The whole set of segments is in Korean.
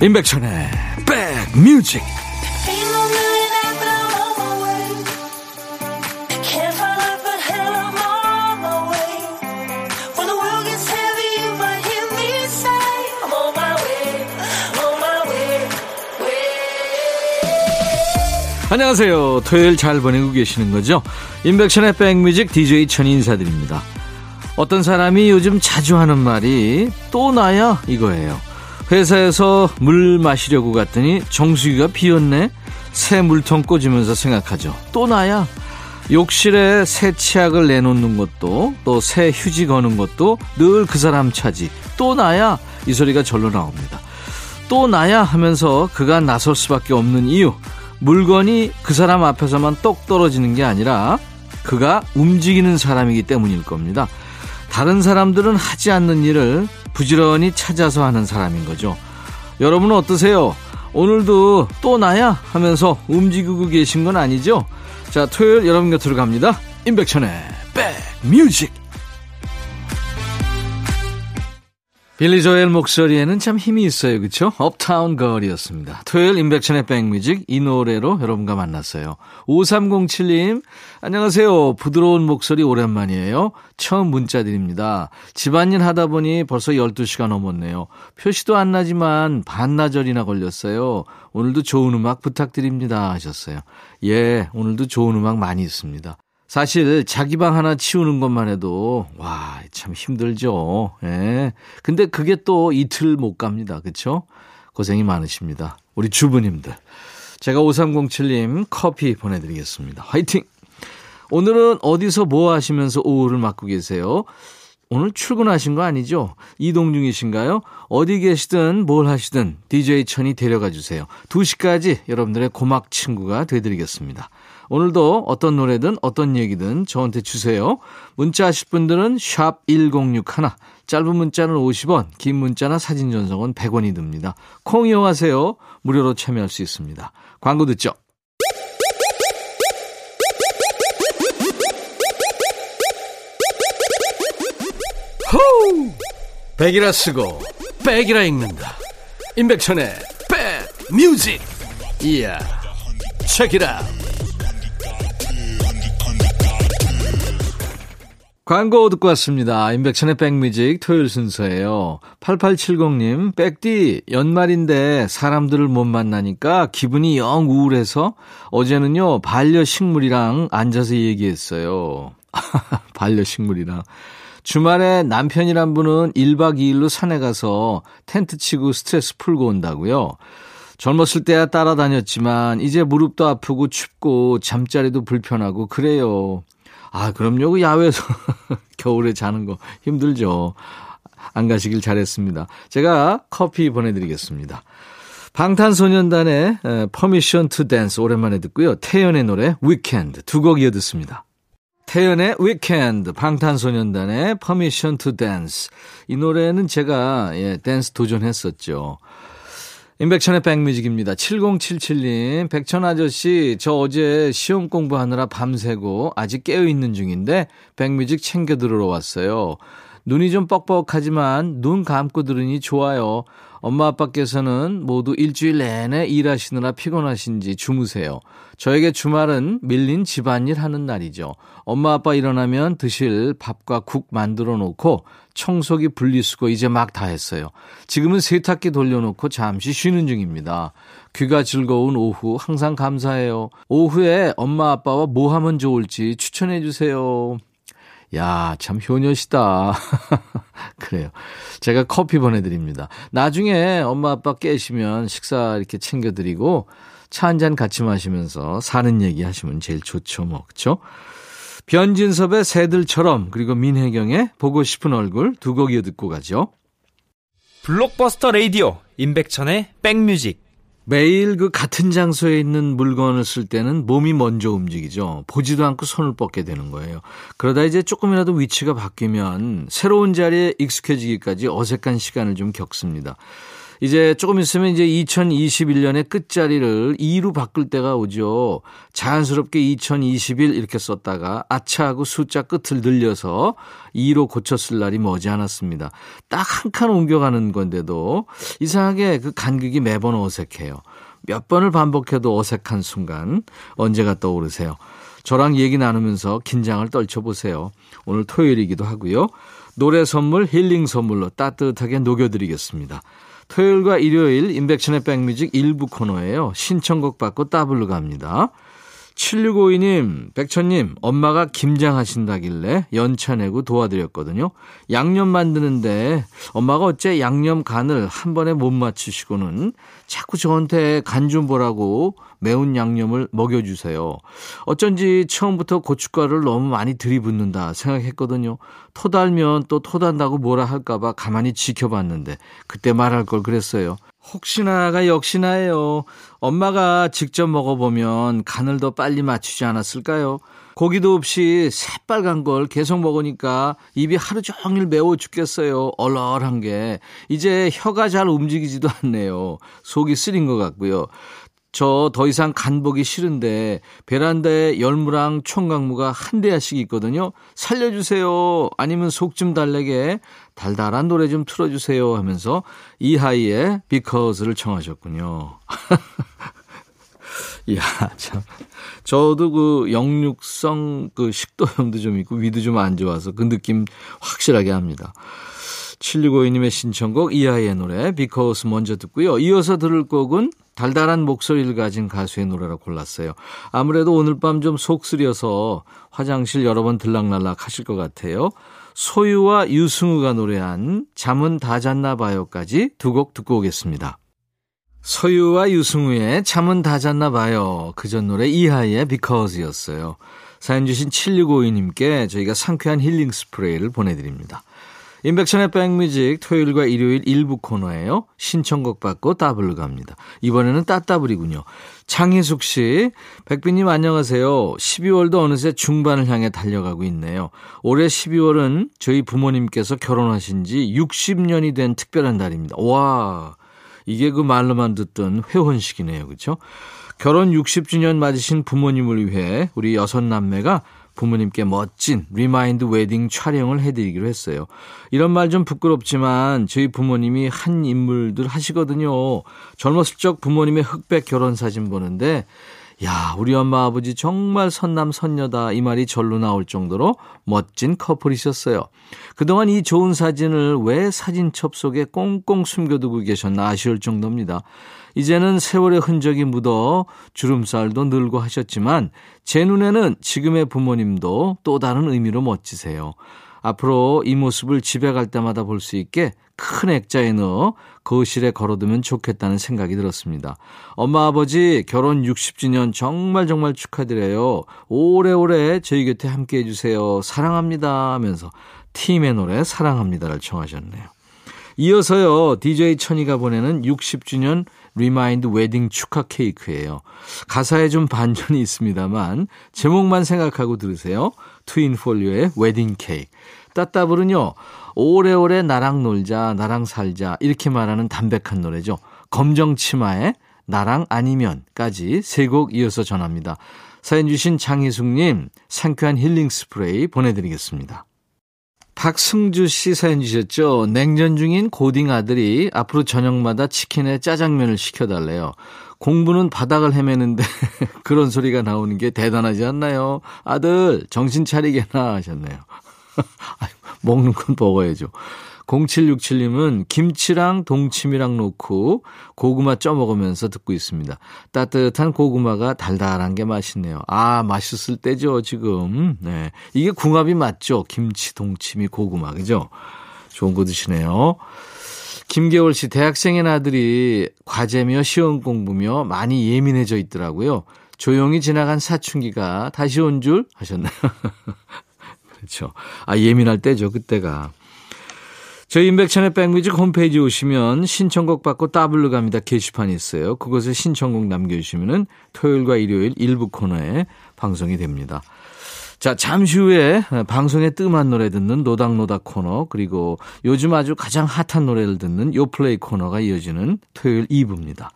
임백천의 백뮤직 안녕하세요. 토요일 잘 보내고 계시는 거죠? 임백천의 백뮤직 DJ 천이 인사드립니다. 어떤 사람이 요즘 자주 하는 말이 또 나야 이거예요. 회사에서 물 마시려고 갔더니 정수기가 비었네. 새 물통 꽂으면서 생각하죠. 또 나야. 욕실에 새 치약을 내놓는 것도 또 새 휴지 거는 것도 늘 그 사람 차지. 또 나야. 이 소리가 절로 나옵니다. 또 나야 하면서 그가 나설 수밖에 없는 이유. 물건이 그 사람 앞에서만 똑 떨어지는 게 아니라 그가 움직이는 사람이기 때문일 겁니다. 다른 사람들은 하지 않는 일을 부지런히 찾아서 하는 사람인 거죠. 여러분은 어떠세요? 오늘도 또 나야 하면서 움직이고 계신 건 아니죠? 자, 토요일 여러분 곁으로 갑니다. 임백천의 백뮤직. 빌리 조엘 목소리에는 참 힘이 있어요. 그쵸? 업타운 걸이었습니다. 토요일 인백천의 백뮤직 이 노래로 여러분과 만났어요. 5307님 안녕하세요. 부드러운 목소리 오랜만이에요. 처음 문자 드립니다. 집안일 하다 보니 벌써 12시가 넘었네요. 표시도 안 나지만 반나절이나 걸렸어요. 오늘도 좋은 음악 부탁드립니다 하셨어요. 예, 오늘도 좋은 음악 많이 있습니다. 사실 자기 방 하나 치우는 것만 해도 와, 참 힘들죠. 예. 근데 그게 또 이틀 못 갑니다. 그렇죠? 고생이 많으십니다. 우리 주부님들. 제가 5307님 커피 보내 드리겠습니다. 화이팅. 오늘은 어디서 뭐 하시면서 오후를 맞고 계세요? 오늘 출근하신 거 아니죠? 이동 중이신가요? 어디 계시든 뭘 하시든 DJ 천이 데려가 주세요. 2시까지 여러분들의 고막 친구가 되드리겠습니다. 오늘도 어떤 노래든 어떤 얘기든 저한테 주세요. 문자 하실 분들은 샵 1061, 짧은 문자는 50원, 긴 문자나 사진 전송은 100원이 듭니다. 콩 이용하세요. 무료로 참여할 수 있습니다. 광고 듣죠. 호우! 백이라 쓰고 백이라 읽는다. 임백천의 백 뮤직. 이야. 책이라. 광고 듣고 왔습니다. 인백천의 백뮤직 토요일 순서예요. 8870님, 백디, 연말인데 사람들을 못 만나니까 기분이 영 우울해서 어제는요, 반려식물이랑 앉아서 얘기했어요. 반려식물이랑. 주말에 남편이란 분은 1박 2일로 산에 가서 텐트 치고 스트레스 풀고 온다고요. 젊었을 때야 따라다녔지만 이제 무릎도 아프고 춥고 잠자리도 불편하고 그래요. 아, 그럼요. 그 야외에서 겨울에 자는 거 힘들죠. 안 가시길 잘했습니다. 제가 커피 보내드리겠습니다. 방탄소년단의 Permission to Dance 오랜만에 듣고요. 태연의 노래 Weekend 두곡 이어 듣습니다. 태연의 Weekend, 방탄소년단의 Permission to Dance. 이 노래는 제가 예, 댄스 도전했었죠. 인백천의 백뮤직입니다. 7077님, 백천 아저씨, 저 어제 시험 공부하느라 밤새고 아직 깨어있는 중인데 백뮤직 챙겨 들으러 왔어요. 눈이 좀 뻑뻑하지만 눈 감고 들으니 좋아요. 엄마 아빠께서는 모두 일주일 내내 일하시느라 피곤하신지 주무세요. 저에게 주말은 밀린 집안일 하는 날이죠. 엄마 아빠 일어나면 드실 밥과 국 만들어 놓고 청소기 분리수거 이제 막 다 했어요. 지금은 세탁기 돌려놓고 잠시 쉬는 중입니다. 귀가 즐거운 오후 항상 감사해요. 오후에 엄마 아빠와 뭐 하면 좋을지 추천해 주세요. 야, 참 효녀시다. 그래요. 제가 커피 보내드립니다. 나중에 엄마 아빠 깨시면 식사 이렇게 챙겨드리고 차 한 잔 같이 마시면서 사는 얘기 하시면 제일 좋죠, 뭐. 그쵸? 변진섭의 새들처럼 그리고 민혜경의 보고 싶은 얼굴 두 곡 이어 듣고 가죠. 블록버스터 레이디오 임백천의 백뮤직 매일 그 같은 장소에 있는 물건을 쓸 때는 몸이 먼저 움직이죠. 보지도 않고 손을 뻗게 되는 거예요. 그러다 이제 조금이라도 위치가 바뀌면 새로운 자리에 익숙해지기까지 어색한 시간을 좀 겪습니다. 이제 조금 있으면 이제 2021년의 끝자리를 2로 바꿀 때가 오죠. 자연스럽게 2021 이렇게 썼다가 아차하고 숫자 끝을 늘려서 2로 고쳤을 날이 머지 않았습니다. 딱 한 칸 옮겨가는 건데도 이상하게 그 간극이 매번 어색해요. 몇 번을 반복해도 어색한 순간 언제가 떠오르세요? 저랑 얘기 나누면서 긴장을 떨쳐보세요. 오늘 토요일이기도 하고요. 노래 선물, 힐링 선물로 따뜻하게 녹여드리겠습니다. 토요일과 일요일 인백션의 백뮤직 일부 코너예요. 신청곡 받고 따블로 갑니다. 7652님, 백천님, 엄마가 김장하신다길래 연차 내고 도와드렸거든요. 양념 만드는데 엄마가 어째 양념 간을 한 번에 못 맞추시고는 자꾸 저한테 간 좀 보라고 매운 양념을 먹여주세요. 어쩐지 처음부터 고춧가루를 너무 많이 들이붓는다 생각했거든요. 토달면 또 토단다고 뭐라 할까봐 가만히 지켜봤는데 그때 말할 걸 그랬어요. 혹시나가 역시나예요. 엄마가 직접 먹어보면 간을 더 빨리 맞추지 않았을까요? 고기도 없이 새빨간 걸 계속 먹으니까 입이 하루 종일 매워 죽겠어요. 얼얼한 게. 이제 혀가 잘 움직이지도 않네요. 속이 쓰린 것 같고요. 저 더 이상 간 보기 싫은데 베란다에 열무랑 총각무가 한 대야씩 있거든요. 살려주세요. 아니면 속 좀 달래게 달달한 노래 좀 틀어주세요 하면서 이하이의 Because를 청하셨군요. 이야, 참. 저도 그 영육성 그 식도염도 좀 있고 위도 좀 안 좋아서 그 느낌 확실하게 합니다. 7652님의 신청곡 이하이의 노래 Because 먼저 듣고요. 이어서 들을 곡은 달달한 목소리를 가진 가수의 노래라 골랐어요. 아무래도 오늘 밤 좀 속 쓰려서 화장실 여러 번 들락날락 하실 것 같아요. 소유와 유승우가 노래한 잠은 다 잤나 봐요까지 두 곡 듣고 오겠습니다. 소유와 유승우의 잠은 다 잤나 봐요. 그 전 노래 이하이의 Because였어요. 사연 주신 7652님께 저희가 상쾌한 힐링 스프레이를 보내드립니다. 인백션의 백뮤직 토요일과 일요일 일부 코너예요. 신청곡 받고 따블로 갑니다. 이번에는 따따블이군요. 장희숙 씨, 백비님 안녕하세요. 12월도 어느새 중반을 향해 달려가고 있네요. 올해 12월은 저희 부모님께서 결혼하신 지 60년이 된 특별한 달입니다. 와, 이게 그 말로만 듣던 회혼식이네요. 그렇죠? 결혼 60주년 맞으신 부모님을 위해 우리 여섯 남매가 부모님께 멋진 remind wedding 촬영을 해드리기로 했어요. 이런 말 좀 부끄럽지만 저희 부모님이 한 인물들 하시거든요. 젊었을 적 부모님의 흑백 결혼 사진 보는데 야, 우리 엄마 아버지 정말 선남 선녀다 이 말이 절로 나올 정도로 멋진 커플이셨어요. 그동안 이 좋은 사진을 왜 사진첩 속에 꽁꽁 숨겨두고 계셨나 아쉬울 정도입니다. 이제는 세월의 흔적이 묻어 주름살도 늘고 하셨지만 제 눈에는 지금의 부모님도 또 다른 의미로 멋지세요. 앞으로 이 모습을 집에 갈 때마다 볼 수 있게 큰 액자에 넣어 거실에 걸어두면 좋겠다는 생각이 들었습니다. 엄마 아버지 결혼 60주년 정말 정말 축하드려요. 오래오래 저희 곁에 함께 해주세요. 사랑합니다 하면서 팀의 노래 사랑합니다를 청하셨네요. 이어서요 DJ 천이가 보내는 60주년 remind wedding 축하 케이크예요. 가사에 좀 반전이 있습니다만 제목만 생각하고 들으세요. 트윈폴리오의 웨딩 케이크. 따따블은요. 오래오래 나랑 놀자, 나랑 살자 이렇게 말하는 담백한 노래죠. 검정 치마에 나랑 아니면까지 세 곡 이어서 전합니다. 사연 주신 장희숙님 상쾌한 힐링 스프레이 보내드리겠습니다. 박승주 씨 사연 주셨죠. 냉전 중인 고딩 아들이 앞으로 저녁마다 치킨에 짜장면을 시켜달래요. 공부는 바닥을 헤매는데 그런 소리가 나오는 게 대단하지 않나요? 아들 정신 차리게나 하셨네요. 먹는 건 먹어야죠. 0767님은 김치랑 동치미랑 넣고 고구마 쪄 먹으면서 듣고 있습니다. 따뜻한 고구마가 달달한 게 맛있네요. 아, 맛있을 때죠, 지금. 네. 이게 궁합이 맞죠? 김치, 동치미, 고구마. 그죠? 좋은 거 드시네요. 김계월 씨, 대학생인 아들이 과제며 시험 공부며 많이 예민해져 있더라고요. 조용히 지나간 사춘기가 다시 온 줄 하셨나요? 그렇죠. 아, 예민할 때죠, 그때가. 저희 인백천의 백뮤직 홈페이지 오시면 신청곡 받고 따블로 갑니다. 게시판이 있어요. 그곳에 신청곡 남겨주시면 토요일과 일요일 일부 코너에 방송이 됩니다. 자, 잠시 후에 방송에 뜸한 노래 듣는 노닥노닥 코너, 그리고 요즘 아주 가장 핫한 노래를 듣는 요play 코너가 이어지는 토요일 2부입니다.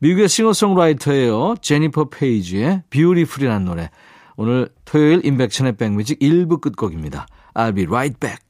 미국의 싱어송라이터예요. 제니퍼 페이지의 Beautiful이라는 노래. 오늘 토요일 임백천의 백뮤직 1부 끝곡입니다. I'll be right back.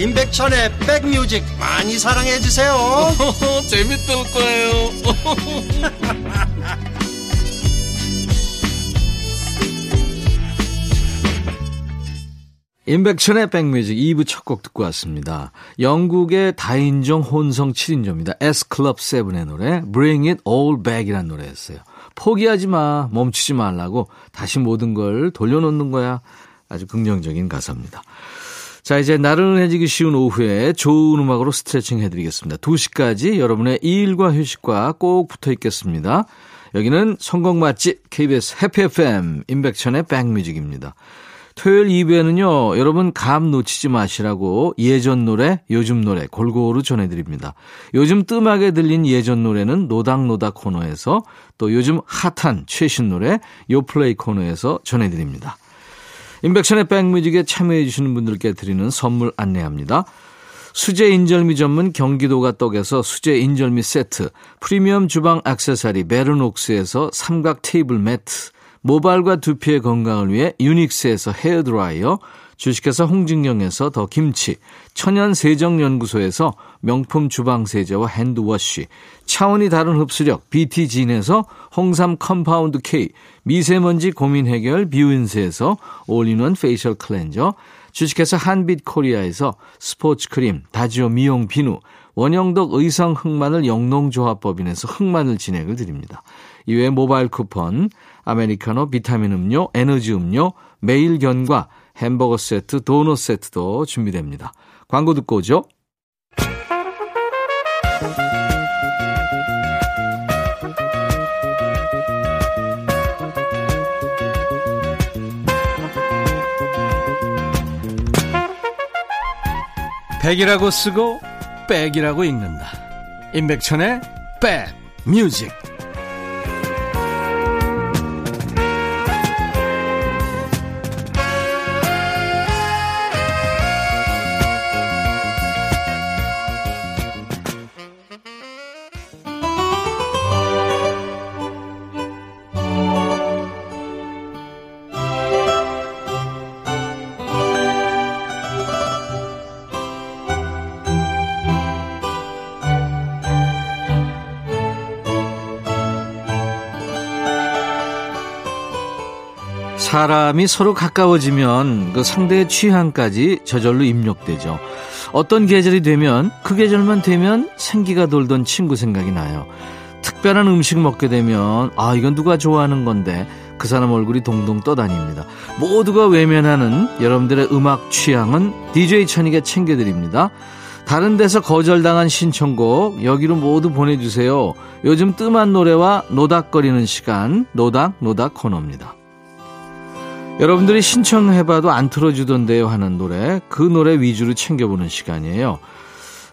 임백천의 백뮤직 많이 사랑해 주세요 재밌을 거예요 인백천의 백뮤직 2부 첫 곡 듣고 왔습니다. 영국의 다인종 혼성 7인조입니다. S클럽 7의 노래 Bring It All Back이라는 노래였어요. 포기하지 마, 멈추지 말라고 다시 모든 걸 돌려놓는 거야. 아주 긍정적인 가사입니다. 자, 이제 나른해지기 쉬운 오후에 좋은 음악으로 스트레칭 해드리겠습니다. 2시까지 여러분의 일과 휴식과 꼭 붙어 있겠습니다. 여기는 성공 맛집 KBS 해피 FM 임백천의 백뮤직입니다. 토요일 2부에는요, 여러분 감 놓치지 마시라고 예전 노래, 요즘 노래 골고루 전해드립니다. 요즘 뜸하게 들린 예전 노래는 노닥노닥 코너에서 또 요즘 핫한 최신 노래 요플레이 코너에서 전해드립니다. 임백천의 백뮤직에 참여해주시는 분들께 드리는 선물 안내합니다. 수제 인절미 전문 경기도가 떡에서 수제 인절미 세트, 프리미엄 주방 액세서리 베르녹스에서 삼각 테이블 매트, 모발과 두피의 건강을 위해 유닉스에서 헤어드라이어, 주식회사 홍진경에서 더 김치, 천연 세정연구소에서 명품 주방 세제와 hand wash, 차원이 다른 흡수력 BT진에서 홍삼 compound K, 미세먼지 고민 해결 뷰인스에서 all-in-one facial cleanser, 주식회사 한빛 코리아에서 스포츠 크림, 다지오 미용 비누, 원형덕 의성 흑마늘 영농조합법인에서 흑마늘 진액을 드립니다. 이외에 모바일 쿠폰, 아메리카노, 비타민 음료, 에너지 음료, 매일 견과, 햄버거 세트, 도넛 세트도 준비됩니다. 광고 듣고 오죠. 백이라고 쓰고 백이라고 읽는다. 임백천의 백 뮤직. 사람이 서로 가까워지면 그 상대의 취향까지 저절로 입력되죠. 어떤 계절이 되면 그 계절만 되면 생기가 돌던 친구 생각이 나요. 특별한 음식 먹게 되면 아 이건 누가 좋아하는 건데 그 사람 얼굴이 동동 떠다닙니다. 모두가 외면하는 여러분들의 음악 취향은 DJ 천이가 챙겨드립니다. 다른 데서 거절당한 신청곡 여기로 모두 보내주세요. 요즘 뜸한 노래와 노닥거리는 시간 노닥 노닥 코너입니다. 여러분들이 신청해봐도 안 틀어주던데요 하는 노래, 그 노래 위주로 챙겨보는 시간이에요.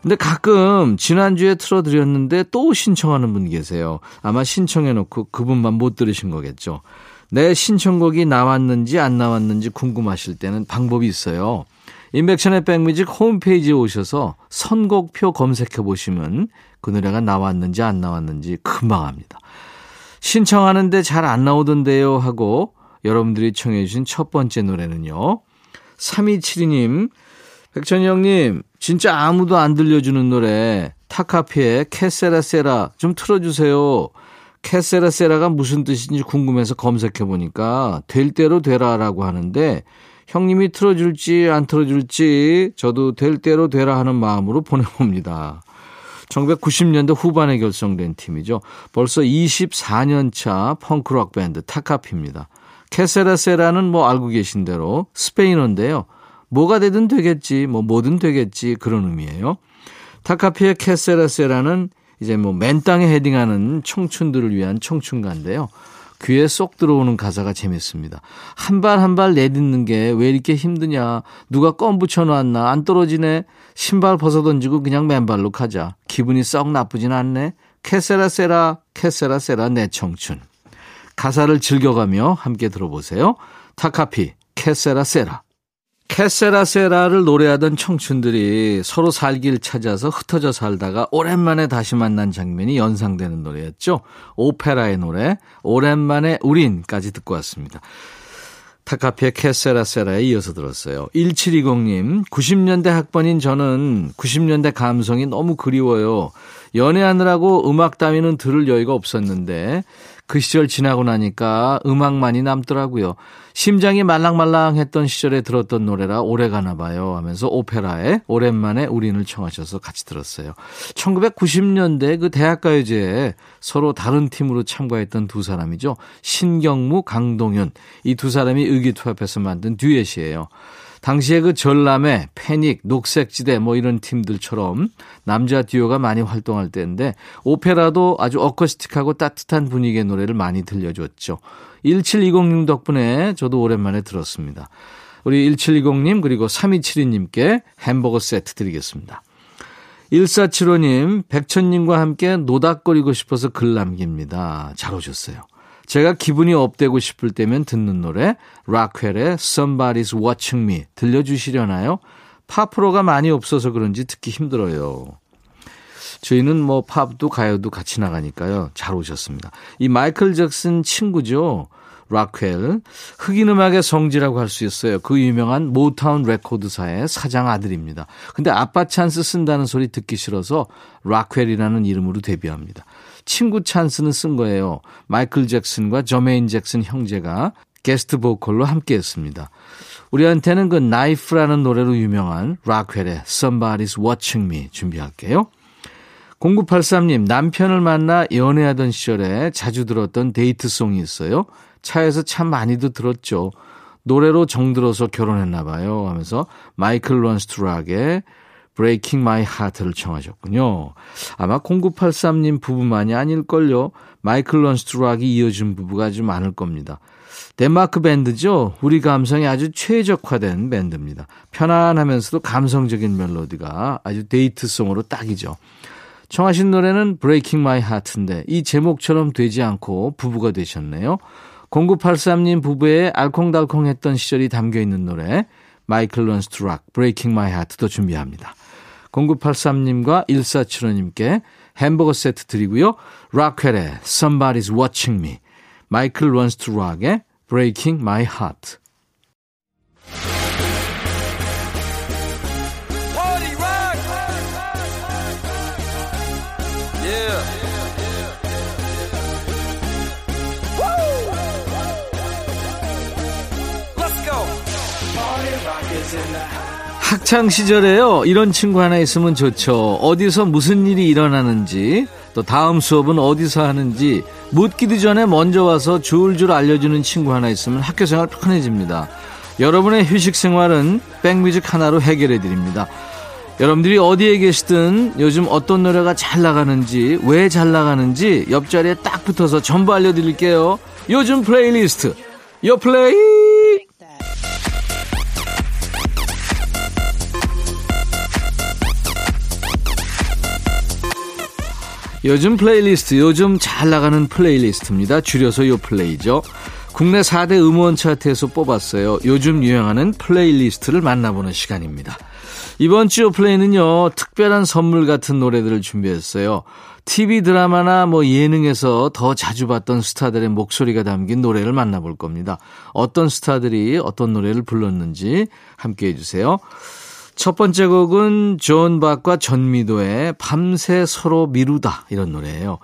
근데 가끔 지난주에 틀어드렸는데 또 신청하는 분 계세요. 아마 신청해놓고 그분만 못 들으신 거겠죠. 내 신청곡이 나왔는지 안 나왔는지 궁금하실 때는 방법이 있어요. 인백션의 백뮤직 홈페이지에 오셔서 선곡표 검색해 보시면 그 노래가 나왔는지 안 나왔는지 금방 합니다. 신청하는데 잘 안 나오던데요 하고 여러분들이 청해 주신 첫 번째 노래는요. 3272님, 백천이 형님, 진짜 아무도 안 들려주는 노래, 타카피의 캐세라세라 좀 틀어주세요. 캐세라세라가 무슨 뜻인지 궁금해서 검색해보니까 될 대로 되라라고 하는데 형님이 틀어줄지 안 틀어줄지 저도 될 대로 되라 하는 마음으로 보내봅니다. 1990년대 후반에 결성된 팀이죠. 벌써 24년 차 펑크락 밴드 타카피입니다. 케세라세라는 뭐 알고 계신 대로 스페인어인데요. 뭐가 되든 되겠지, 뭐 뭐든 되겠지 그런 의미예요. 타카피의 케세라세라는 이제 뭐 맨 땅에 헤딩하는 청춘들을 위한 청춘가인데요. 귀에 쏙 들어오는 가사가 재밌습니다. 한 발 한 발 내딛는 게 왜 이렇게 힘드냐. 누가 껌 붙여놨나. 안 떨어지네. 신발 벗어던지고 그냥 맨발로 가자. 기분이 썩 나쁘진 않네. 캐세라세라 캐세라세라 내 청춘. 가사를 즐겨가며 함께 들어보세요. 타카피 캐세라세라. 캐세라세라를 노래하던 청춘들이 서로 살길 찾아서 흩어져 살다가 오랜만에 다시 만난 장면이 연상되는 노래였죠. 오페라의 노래 오랜만에 우린까지 듣고 왔습니다. 타카피의 캐세라세라에 이어서 들었어요. 1720님, 90년대 학번인 저는 90년대 감성이 너무 그리워요. 연애하느라고 음악 따위는 들을 여유가 없었는데 그 시절 지나고 나니까 음악만이 남더라고요. 심장이 말랑말랑했던 시절에 들었던 노래라 오래가나 봐요 하면서 오페라에 오랜만에 우린을 청하셔서 같이 들었어요. 1990년대 그 대학가요제에 서로 다른 팀으로 참가했던 두 사람이죠. 신경무, 강동윤 이 두 사람이 의기투합해서 만든 듀엣이에요. 당시에 그 전람회, 패닉, 녹색지대 뭐 이런 팀들처럼 남자 듀오가 많이 활동할 때인데 오페라도 아주 어쿠스틱하고 따뜻한 분위기의 노래를 많이 들려줬죠. 1720님 덕분에 저도 오랜만에 들었습니다. 우리 1720님 그리고 3272님께 햄버거 세트 드리겠습니다. 1475님, 백천님과 함께 노닥거리고 싶어서 글 남깁니다. 잘 오셨어요. 제가 기분이 up되고 싶을 때면 듣는 노래 락웰의 Somebody's Watching Me 들려주시려나요? 팝프로가 많이 없어서 그런지 듣기 힘들어요. 저희는 뭐 팝도 가요도 같이 나가니까요. 잘 오셨습니다. 이 마이클 잭슨 친구죠. 락웰 흑인 음악의 성지라고 할 수 있어요. 그 유명한 모타운 레코드사의 사장 아들입니다. 근데 아빠 찬스 쓴다는 소리 듣기 싫어서 락웰이라는 이름으로 데뷔합니다. 친구 찬스는 쓴 거예요. 마이클 잭슨과 저메인 잭슨 형제가 게스트 보컬로 함께 했습니다. 우리한테는 그 Knife라는 노래로 유명한 락웰의 Somebody's Watching Me 준비할게요. 0983님, 남편을 만나 연애하던 시절에 자주 들었던 데이트송이 있어요. 차에서 참 많이도 들었죠. 노래로 정들어서 결혼했나 봐요 하면서 마이클 런스트락의 Breaking My Heart를 청하셨군요. 아마 0983님 부부만이 아닐걸요. 마이클 런스트락이 이어준 부부가 아주 많을 겁니다. 덴마크 밴드죠. 우리 감성에 아주 최적화된 밴드입니다. 편안하면서도 감성적인 멜로디가 아주 데이트송으로 딱이죠. 청하신 노래는 Breaking My Heart인데 이 제목처럼 되지 않고 부부가 되셨네요. 0983님 부부의 알콩달콩했던 시절이 담겨 있는 노래 마이클 런스트락 Breaking My Heart도 준비합니다. 0983님과 1475님께 햄버거 세트 드리고요. 락웰의 Somebody's Watching Me, 마이클 런스트 락의 Breaking My Heart. 학창 시절에요. 이런 친구 하나 있으면 좋죠. 어디서 무슨 일이 일어나는지, 또 다음 수업은 어디서 하는지 묻기도 전에 먼저 와서 줄줄 알려주는 친구 하나 있으면 학교 생활 편해집니다. 여러분의 휴식 생활은 백뮤직 하나로 해결해 드립니다. 여러분들이 어디에 계시든 요즘 어떤 노래가 잘 나가는지, 왜 잘 나가는지 옆자리에 딱 붙어서 전부 알려드릴게요. 요즘 플레이리스트, 요 플레이! 요즘 플레이리스트, 요즘 잘 나가는 playlist입니다. 줄여서 요 play죠. 국내 4대 음원 차트에서 뽑았어요. 요즘 유행하는 playlist를 만나보는 시간입니다. 이번 주 play는요, 특별한 선물 같은 노래들을 준비했어요. TV 드라마나 뭐 예능에서 더 자주 봤던 스타들의 목소리가 담긴 노래를 만나볼 겁니다. 어떤 스타들이 어떤 노래를 불렀는지 함께 해주세요. 첫 번째 곡은 존 박과 전미도의 밤새 서로 미루다 이런 노래예요.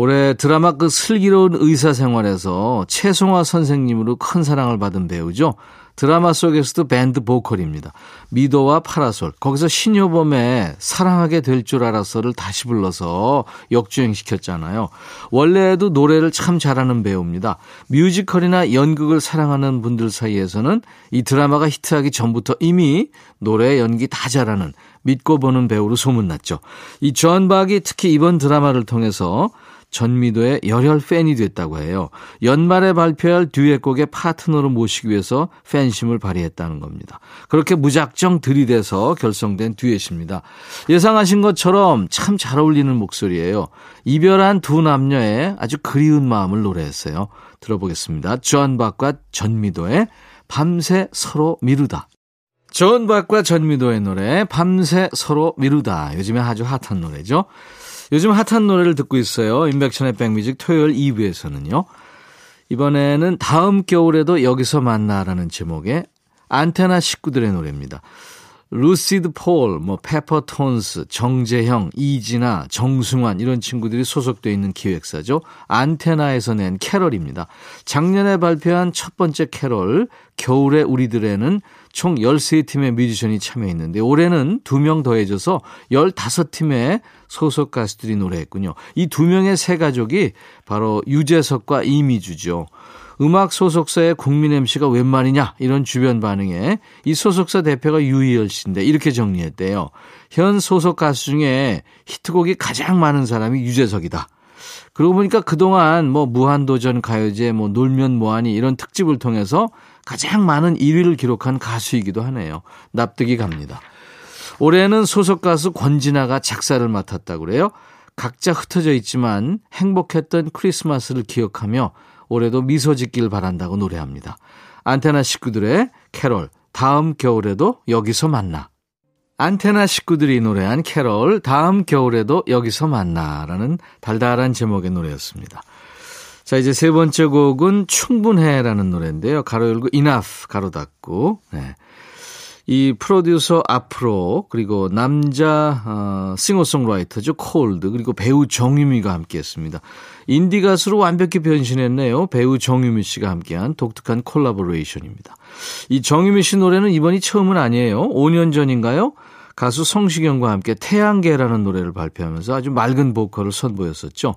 올해 드라마 그 슬기로운 의사 생활에서 채송화 선생님으로 큰 사랑을 받은 배우죠. 드라마 속에서도 밴드 보컬입니다. 미도와 파라솔. 거기서 신효범의 사랑하게 될 줄 알았어를 다시 불러서 역주행시켰잖아요. 원래도 노래를 참 잘하는 배우입니다. 뮤지컬이나 연극을 사랑하는 분들 사이에서는 이 드라마가 히트하기 전부터 이미 노래, 연기 다 잘하는 믿고 보는 배우로 소문났죠. 이존 박이 특히 이번 드라마를 통해서 전미도의 열혈 팬이 됐다고 해요. 연말에 발표할 듀엣곡의 파트너로 모시기 위해서 팬심을 발휘했다는 겁니다. 그렇게 무작정 들이대서 결성된 듀엣입니다. 예상하신 것처럼 참 잘 어울리는 목소리예요. 이별한 두 남녀의 아주 그리운 마음을 노래했어요. 들어보겠습니다. 존 박과 전미도의 밤새 서로 미루다. 존 박과 전미도의 노래 밤새 서로 미루다. 요즘에 아주 핫한 노래죠. 요즘 핫한 노래를 듣고 있어요. 임백천의 백뮤직 토요일 2부에서는요. 이번에는 다음 겨울에도 여기서 만나라는 제목의 안테나 식구들의 노래입니다. 루시드 폴, 뭐 페퍼 톤스, 정재형, 이진아, 정승환 이런 친구들이 소속되어 있는 기획사죠. 안테나에서 낸 캐럴입니다. 작년에 발표한 첫 번째 캐럴 겨울의 우리들에는 총 13팀의 뮤지션이 참여했는데 올해는 2명 더해져서 15팀의 소속 가수들이 노래했군요. 이 두 명의 새 가족이 바로 유재석과 이미주죠. 음악 소속사의 국민 MC가 웬 말이냐 이런 주변 반응에 이 소속사 대표가 유희열 씨인데 이렇게 정리했대요. 현 소속 가수 중에 히트곡이 가장 많은 사람이 유재석이다. 그러고 보니까 그동안 뭐 무한도전 가요제 뭐 놀면 뭐하니 이런 특집을 통해서 가장 많은 1위를 기록한 가수이기도 하네요. 납득이 갑니다. 올해는 소속 가수 권진아가 작사를 맡았다고 그래요. 각자 흩어져 있지만 행복했던 크리스마스를 기억하며 올해도 미소 짓길 바란다고 노래합니다. 안테나 식구들의 캐롤, 다음 겨울에도 여기서 만나. 안테나 식구들이 노래한 캐롤, 다음 겨울에도 여기서 만나라는 달달한 제목의 노래였습니다. 자, 이제 세 번째 곡은 충분해라는 노래인데요. 가로 열고 enough 가로 닫고. 네. 이 프로듀서 앞으로 그리고 남자 어, 싱어송라이터죠 콜드 그리고 배우 정유미가 함께했습니다. 인디 가수로 완벽히 변신했네요. 배우 정유미 씨가 함께한 독특한 콜라보레이션입니다. 이 정유미 씨 노래는 이번이 처음은 아니에요. 5년 전인가요? 가수 성시경과 함께 태양계라는 노래를 발표하면서 아주 맑은 보컬을 선보였었죠.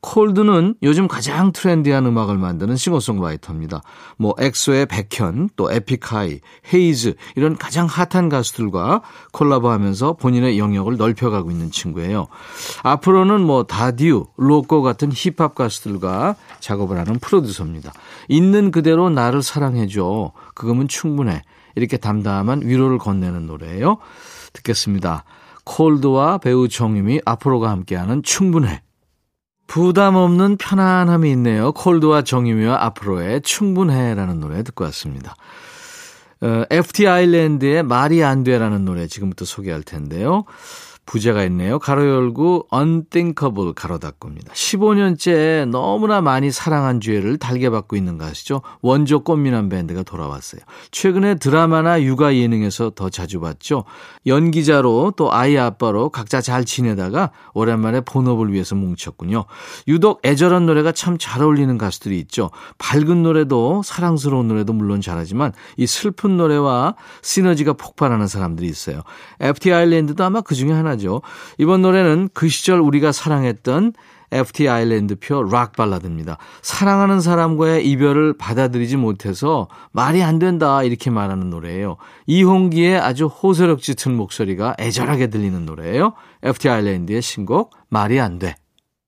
콜드는 요즘 가장 트렌디한 음악을 만드는 싱어송라이터입니다. 뭐 엑소의 백현, 또 에픽하이, 헤이즈 이런 가장 핫한 가수들과 콜라보하면서 본인의 영역을 넓혀가고 있는 친구예요. 앞으로는 뭐 다듀, 로꼬 같은 힙합 가수들과 작업을 하는 프로듀서입니다. 있는 그대로 나를 사랑해줘. 그거면 충분해. 이렇게 담담한 위로를 건네는 노래예요. 듣겠습니다. 콜드와 배우 정임이 앞으로가 함께하는 충분해. 부담 없는 편안함이 있네요. 콜드와 정임이와 앞으로의 충분해라는 노래 듣고 왔습니다. 어, FT 아일랜드의 말이 안 돼라는 노래 지금부터 소개할 텐데요. 부제가 있네요. 가로 열고 unthinkable 가로 닫고입니다. 15년째 너무나 많이 사랑한 주애를 달게 받고 있는 가수죠. 원조 꽃미남 밴드가 돌아왔어요. 최근에 드라마나 육아 예능에서 더 자주 봤죠. 연기자로 또 아이 아빠로 각자 잘 지내다가 오랜만에 본업을 위해서 뭉쳤군요. 유독 애절한 노래가 참 잘 어울리는 가수들이 있죠. 밝은 노래도 사랑스러운 노래도 물론 잘하지만 이 슬픈 노래와 시너지가 폭발하는 사람들이 있어요. FT 아일랜드도 아마 그 중에 하나 하죠. 이번 노래는 그 시절 우리가 사랑했던 FT 아일랜드표 락 발라드입니다. 사랑하는 사람과의 이별을 받아들이지 못해서 말이 안 된다 이렇게 말하는 노래예요. 이홍기의 아주 호소력 짙은 목소리가 애절하게 들리는 노래예요. FT 아일랜드의 신곡 말이 안 돼.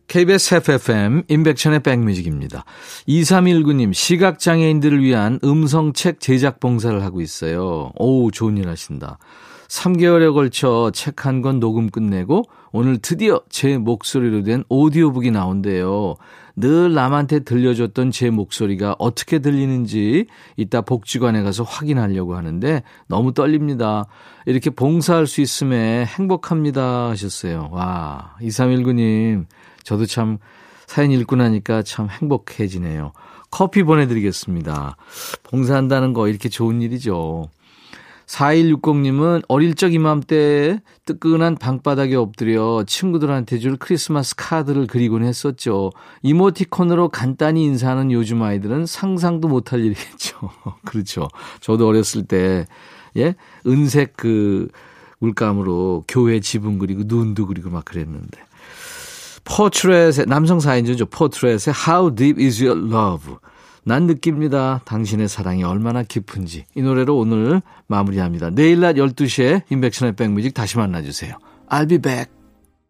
KBS FFM 인백천의 백뮤직입니다. 2319님 시각장애인들을 위한 음성책 제작 봉사를 하고 있어요. 오 좋은 일 하신다. 3개월에 걸쳐 책 한 권 녹음 끝내고 오늘 드디어 제 목소리로 된 오디오북이 나온대요. 늘 남한테 들려줬던 제 목소리가 어떻게 들리는지 이따 복지관에 가서 확인하려고 하는데 너무 떨립니다. 이렇게 봉사할 수 있음에 행복합니다 하셨어요. 와, 2319님, 저도 참 사연 읽고 나니까 참 행복해지네요. 커피 보내드리겠습니다. 봉사한다는 거 이렇게 좋은 일이죠. 4160님은 어릴 적 이맘때 뜨끈한 방바닥에 엎드려 친구들한테 줄 크리스마스 카드를 그리곤 했었죠. 이모티콘으로 간단히 인사하는 요즘 아이들은 상상도 못할 일이겠죠. 그렇죠. 저도 어렸을 때, 예? 은색 그 물감으로 교회 지붕 그리고 눈도 그리고 막 그랬는데. 포트렛의, 남성 사인주죠. 포트렛의 How Deep Is Your Love. 난 느낍니다. 당신의 사랑이 얼마나 깊은지. 이 노래로 오늘 마무리합니다. 내일 낮 12시에 인백션의 백뮤직 다시 만나주세요. I'll be back.